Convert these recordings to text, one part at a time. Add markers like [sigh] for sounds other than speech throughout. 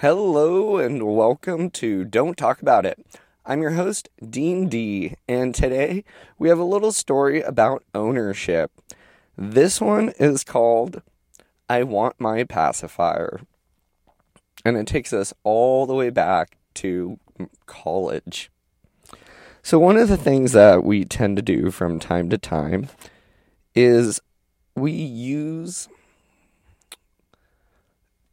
Hello and welcome to Don't Talk About It. I'm your host, Dean D, and today we have a little story about ownership. This one is called I Want My Pacifier. And it takes us all the way back to college. So, one of the things that we tend to do from time to time is we use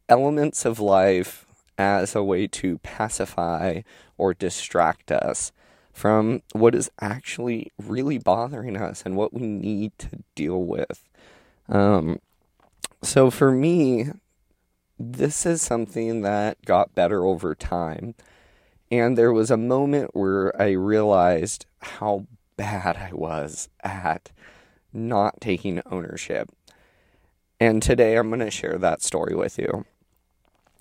elements of life as a way to pacify or distract us from what is actually really bothering us and what we need to deal with. Um, so for me, this is something that got better over time. And there was a moment where I realized how bad I was at not taking ownership. And today I'm going to share that story with you.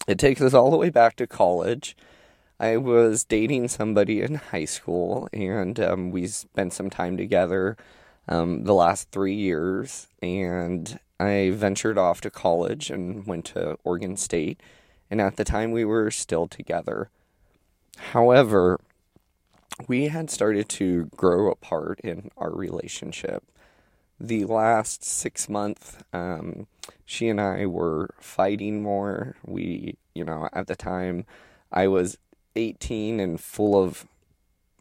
It takes us all the way back to college. I was dating somebody in high school, and um, we spent some time together um, the last three years. And I ventured off to college and went to Oregon State. And at the time, we were still together. However, we had started to grow apart in our relationship. The last six months, um, she and I were fighting more. We, you know, at the time, I was 18 and full of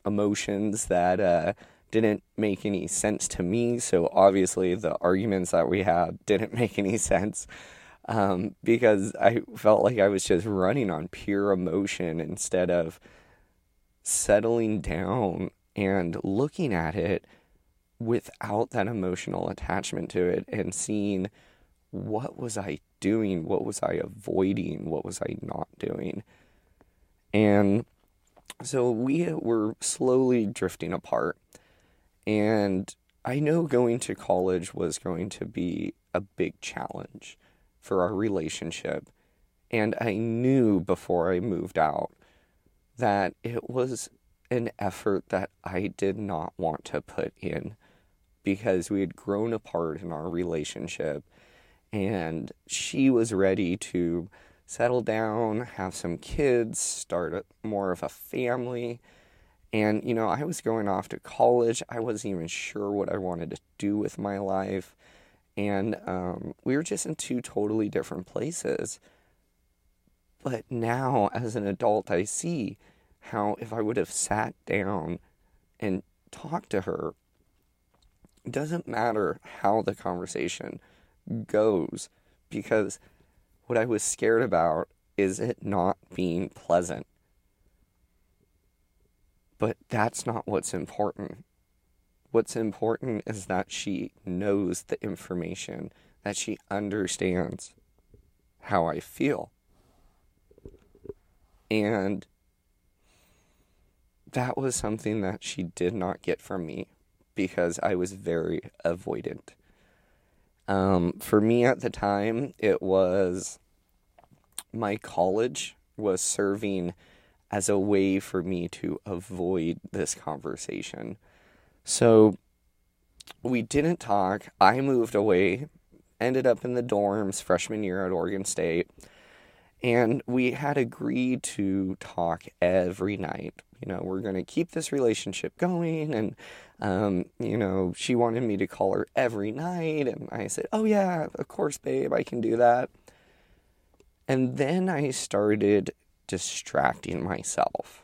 emotions that uh, didn't make any sense to me. So obviously, the arguments that we had didn't [laughs] make any sense um, because I felt like I was just running on pure emotion instead of settling down and looking at it without that emotional attachment to it and seeing what was I doing? What was I avoiding? What was I not doing? And so we were slowly drifting apart. And I know going to college was going to be a big challenge for our relationship. And I knew before I moved out that it was an effort that I did not want to put in because we had grown apart in our relationship and she was ready to settle down, have some kids, start a, more of a family. And, you know, I was going off to college. I wasn't even sure what I wanted to do with my life. And um, we were just in two totally different places. But now, as an adult, I see how if I would have sat down and talked to her, it doesn't matter how the conversation goes because what I was scared about is it not being pleasant. But that's not what's important. What's important is that she knows the information, that she understands how I feel. And that was something that she did not get from me because I was very avoidant. Um, for me at the time, it was my college was serving as a way for me to avoid this conversation. So we didn't talk. I moved away, ended up in the dorms freshman year at Oregon State, and we had agreed to talk every night. You know, we're going to keep this relationship going and um, you know, she wanted me to call her every night, and I said, Oh, yeah, of course, babe, I can do that. And then I started distracting myself.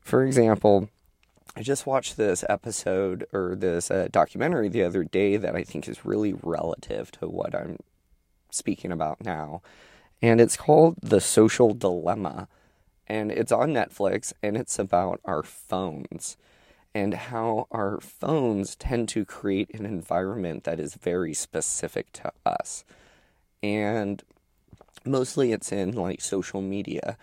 For example, I just watched this episode or this uh, documentary the other day that I think is really relative to what I'm speaking about now. And it's called The Social Dilemma. And it's on Netflix and it's about our phones and how our phones tend to create an environment that is very specific to us. And mostly it's in like social media.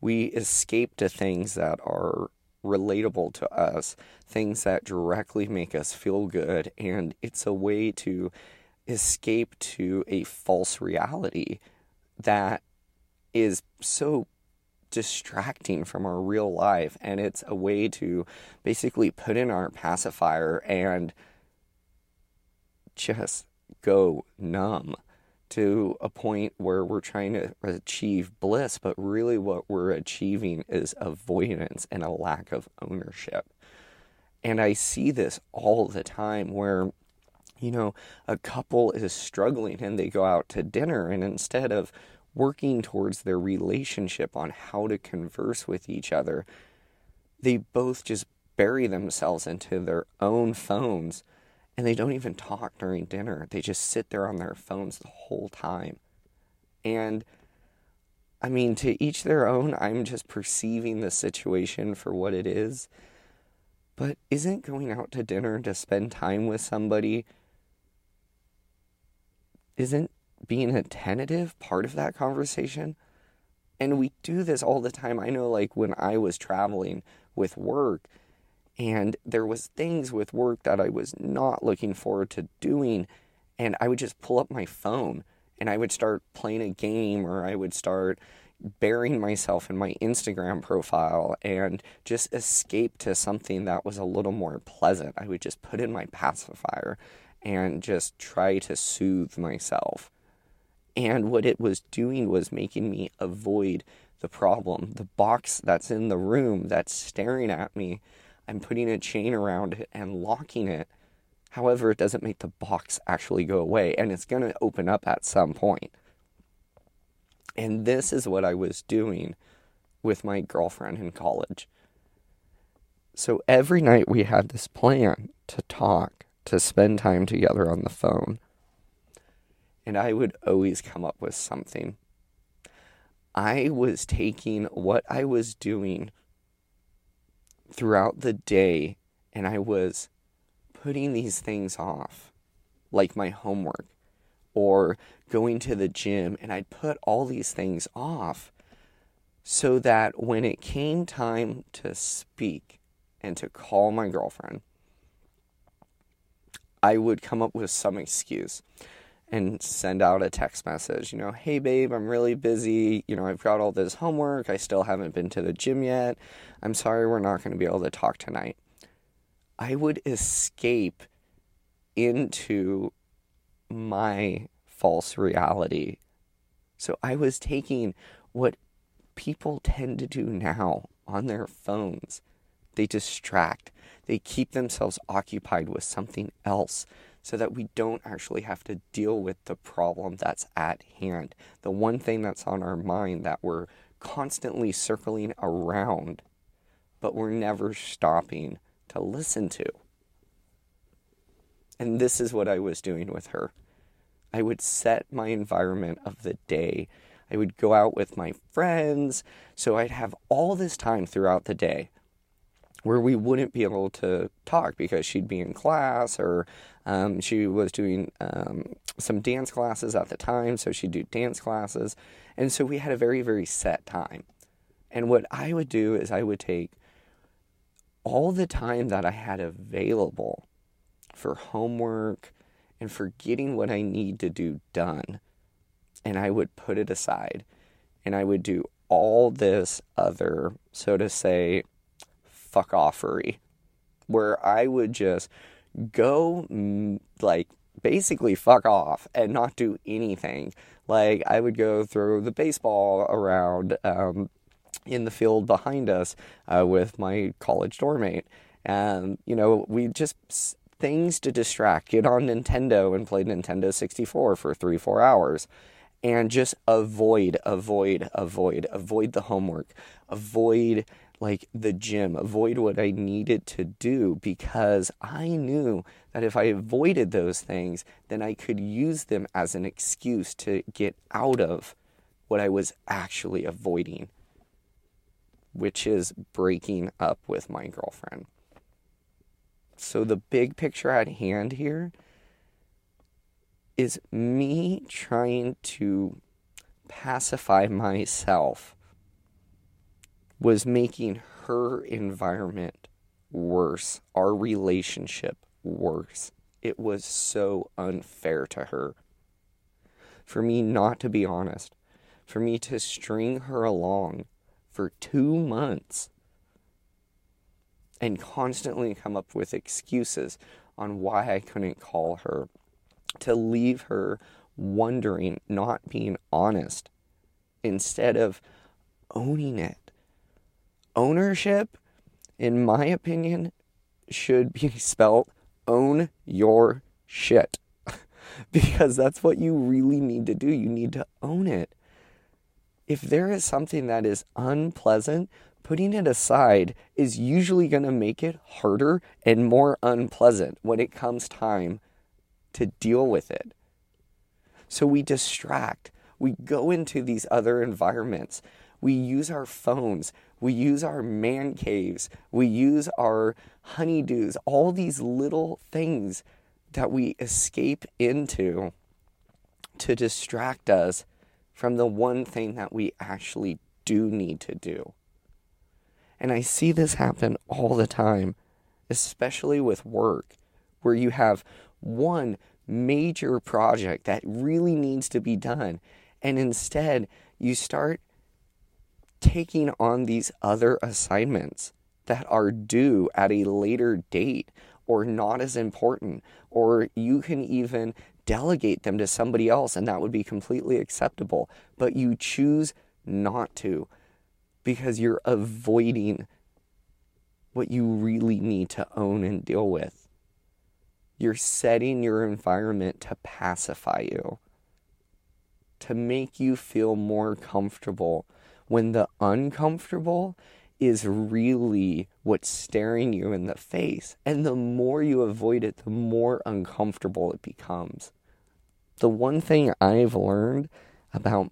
We escape to things that are relatable to us, things that directly make us feel good, and it's a way to escape to a false reality that is so distracting from our real life and it's a way to basically put in our pacifier and just go numb to a point where we're trying to achieve bliss, but really what we're achieving is avoidance and a lack of ownership. And I see this all the time where, you know, a couple is struggling and they go out to dinner, and instead of working towards their relationship on how to converse with each other, they both just bury themselves into their own phones and they don't even talk during dinner. They just sit there on their phones the whole time. And I mean, to each their own, I'm just perceiving the situation for what it is. But isn't going out to dinner to spend time with somebody, isn't being attentive part of that conversation? And we do this all the time. I know, like, when I was traveling with work, and there was things with work that I was not looking forward to doing and I would just pull up my phone and I would start playing a game or I would start burying myself in my Instagram profile and just escape to something that was a little more pleasant. I would just put in my pacifier and just try to soothe myself. And what it was doing was making me avoid the problem. The box that's in the room that's staring at me I'm putting a chain around it and locking it. However, it doesn't make the box actually go away, and it's going to open up at some point. And this is what I was doing with my girlfriend in college. So every night we had this plan to talk, to spend time together on the phone. And I would always come up with something. I was taking what I was doing throughout the day and I was putting these things off, like my homework or going to the gym, and I'd put all these things off so that when it came time to speak and to call my girlfriend, I would come up with some excuse and send out a text message, you know, hey babe, I'm really busy. You know, I've got all this homework. I still haven't been to the gym yet. I'm sorry we're not going to be able to talk tonight. I would escape into my false reality. So I was taking what people tend to do now on their phones. They distract, they keep themselves occupied with something else so that we don't actually have to deal with the problem that's at hand. The one thing that's on our mind that we're constantly circling around, but we're never stopping to listen to. And this is what I was doing with her. I would set my environment of the day. I would go out with my friends. So I'd have all this time throughout the day where we wouldn't be able to talk because she'd be in class or um, she was doing um, some dance classes at the time, so she'd do dance classes. And so we had a very, very set time. And what I would do is I would take all the time that I had available for homework and for getting what I need to do done, and I would put it aside. And I would do all this other, so to say, fuck offery, where I would just go mm, like basically fuck off and not do anything. Like I would go throw the baseball around um, in the field behind us uh, with my college doormate, and you know we just things to distract. Get on Nintendo and play Nintendo 64 for three four hours. And just avoid, avoid, avoid, avoid the homework, avoid like the gym, avoid what I needed to do because I knew that if I avoided those things, then I could use them as an excuse to get out of what I was actually avoiding, which is breaking up with my girlfriend. So, the big picture at hand here is me trying to pacify myself was making her environment worse, our relationship worse. It was so unfair to her. For me not to be honest, for me to string her along for two months and constantly come up with excuses on why I couldn't call her, to leave her wondering, not being honest, instead of owning it. Ownership, in my opinion, should be [laughs] spelled own your shit. [laughs] because that's what you really need to do. You need to own it. If there is something that is unpleasant, putting it aside is usually going to make it harder and more unpleasant when it comes time to deal with it. So we distract. We go into these other environments. We use our phones. We use our man caves. We use our honeydews, all these little things that we escape into to distract us from the one thing that we actually do need to do. And I see this happen all the time, especially with work, where you have one major project that really needs to be done. And instead, you start taking on these other assignments that are due at a later date or not as important, or you can even delegate them to somebody else and that would be completely acceptable. But you choose not to because you're avoiding what you really need to own and deal with. You're setting your environment to pacify you, to make you feel more comfortable when the uncomfortable is really what's staring you in the face. And the more you avoid it, the more uncomfortable it becomes. The one thing I've learned about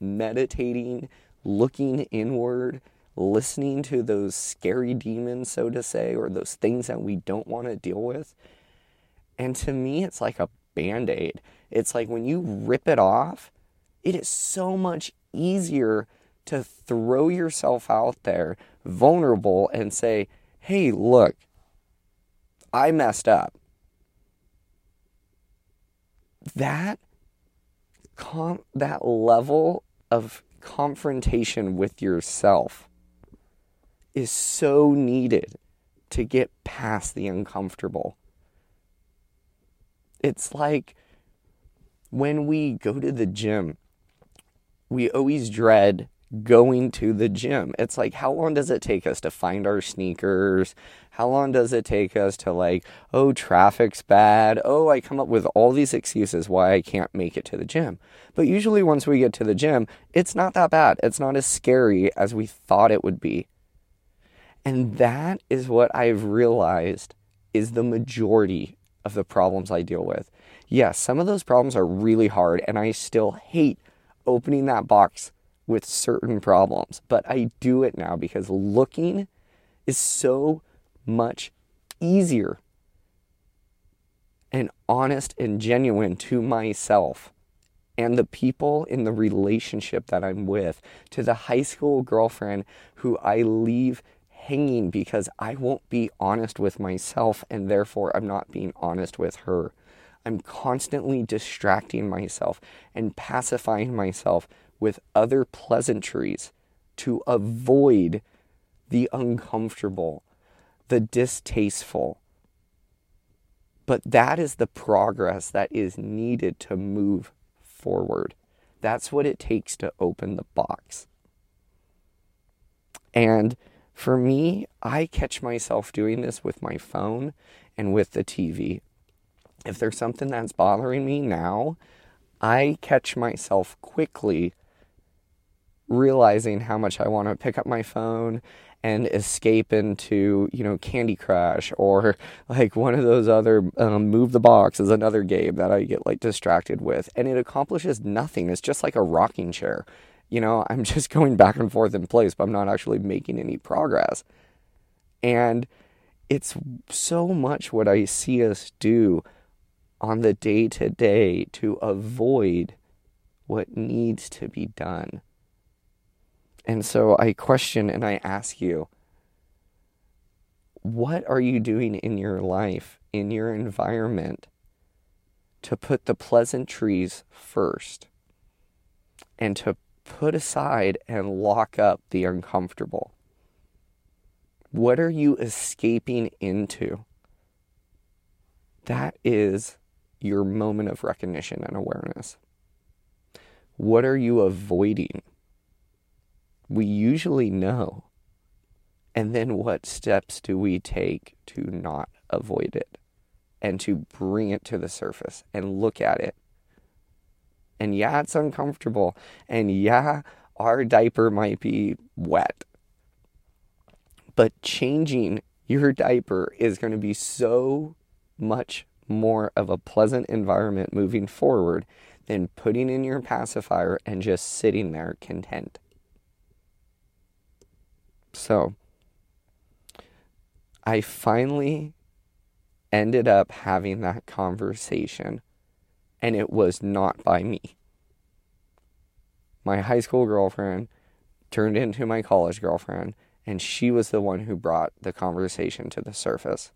meditating, looking inward, listening to those scary demons, so to say, or those things that we don't want to deal with. And to me, it's like a band aid. It's like when you rip it off, it is so much easier to throw yourself out there vulnerable and say, hey, look, I messed up. That com- that level of confrontation with yourself is so needed to get past the uncomfortable. It's like when we go to the gym, we always dread going to the gym. It's like, how long does it take us to find our sneakers? How long does it take us to, like, oh, traffic's bad? Oh, I come up with all these excuses why I can't make it to the gym. But usually, once we get to the gym, it's not that bad. It's not as scary as we thought it would be. And that is what I've realized is the majority of the problems I deal with. Yes, some of those problems are really hard, and I still hate opening that box with certain problems, but I do it now because looking is so much easier and honest and genuine to myself and the people in the relationship that I'm with, to the high school girlfriend who I leave hanging because I won't be honest with myself and therefore I'm not being honest with her. I'm constantly distracting myself and pacifying myself with other pleasantries to avoid the uncomfortable, the distasteful. But that is the progress that is needed to move forward. That's what it takes to open the box. And for me, I catch myself doing this with my phone and with the TV. If there's something that's bothering me now, I catch myself quickly realizing how much I want to pick up my phone and escape into you know Candy Crush or [laughs] like one of those other um, move the box is another game that I get like distracted with. And it accomplishes nothing. It's just like a rocking chair. You know I'm [laughs] just going back and forth in place but I'm not actually making any progress. And it's so much what I see us do on the day to day to avoid what needs to be done and so I question and I ask you what are you doing in your life, in your environment, to put the pleasantries first and to put aside and lock up the uncomfortable? What are you escaping into? That is your moment of recognition and awareness? What are you avoiding? We usually know. And then what steps do we take to not avoid it and to bring it to the surface and look at it? And yeah, it's uncomfortable. And yeah, our diaper might be wet. But changing your diaper is going to be so much more of a pleasant environment moving forward than putting in your pacifier and just sitting there content. So, I finally ended up having that conversation, and it was not by me. My high school girlfriend turned into my college girlfriend, and she was the one who brought the conversation to the surface.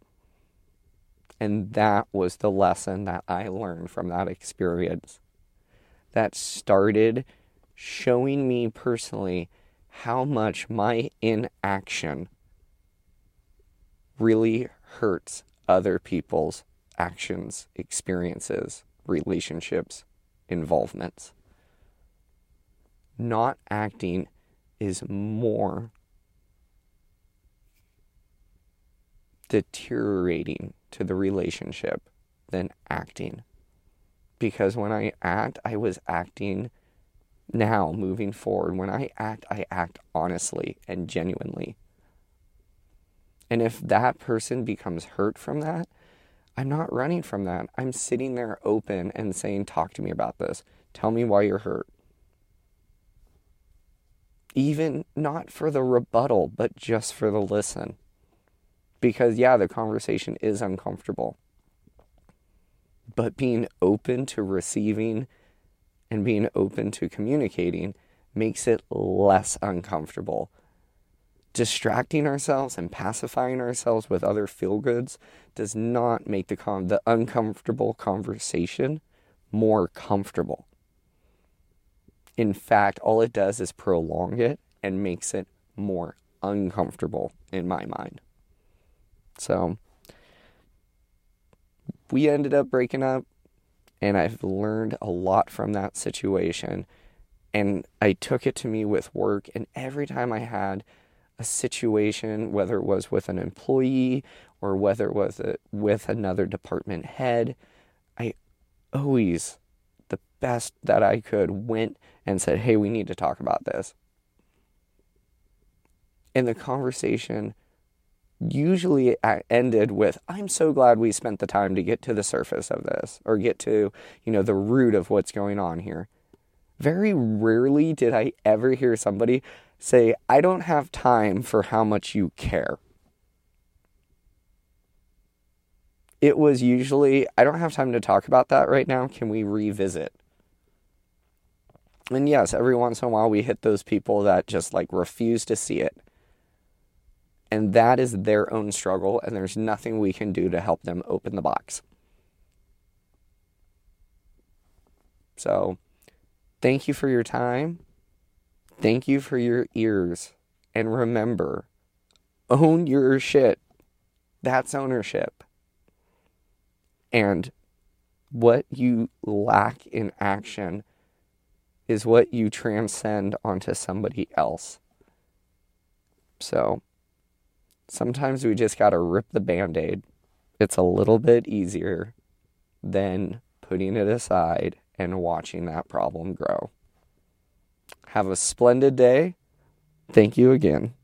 And that was the lesson that I learned from that experience that started showing me personally how much my inaction really hurts other people's actions, experiences, relationships, involvements. Not acting is more deteriorating to the relationship than acting. Because when I act, I was acting now moving forward. When I act, I act honestly and genuinely. And if that person becomes hurt from that, I'm not running from that. I'm sitting there open and saying, Talk to me about this. Tell me why you're hurt. Even not for the rebuttal, but just for the listen. Because, yeah, the conversation is uncomfortable. But being open to receiving and being open to communicating makes it less uncomfortable. Distracting ourselves and pacifying ourselves with other feel goods does not make the, con- the uncomfortable conversation more comfortable. In fact, all it does is prolong it and makes it more uncomfortable in my mind. So we ended up breaking up, and I've learned a lot from that situation. And I took it to me with work, and every time I had a situation, whether it was with an employee or whether it was a, with another department head, I always, the best that I could, went and said, Hey, we need to talk about this. And the conversation usually ended with i'm so glad we spent the time to get to the surface of this or get to you know the root of what's going on here. Very rarely did i ever hear somebody say i don't have time for how much you care. It was usually i don't have time to talk about that right now. Can we revisit? And yes every once in a while we hit those people that just like refuse to see it and that is their own struggle, and there's nothing we can do to help them open the box. So, thank you for your time. Thank you for your ears. And remember, own your shit. That's ownership. And what you lack in action is what you transcend onto somebody else. So, sometimes we just got to rip the band aid. It's a little bit easier than putting it aside and watching that problem grow. Have a splendid day. Thank you again.